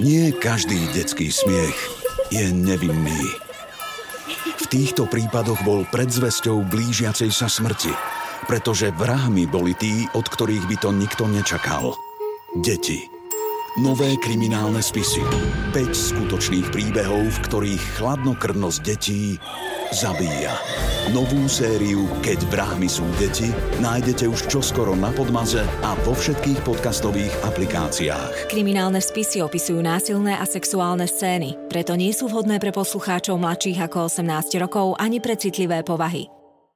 Nie každý detský smiech je nevinný. V týchto prípadoch bol predzvesťou blížiacej sa smrti, pretože vrahmi boli tí, od ktorých by to nikto nečakal. Deti. Nové kriminálne spisy. 5 skutočných príbehov, v ktorých chladnokrvnosť detí zabíja. Novú sériu Keď vrahmi sú deti nájdete už čoskoro na Podmaze a vo všetkých podcastových aplikáciách. Kriminálne spisy opisujú násilné a sexuálne scény, preto nie sú vhodné pre poslucháčov mladších ako 18 rokov ani pre citlivé povahy.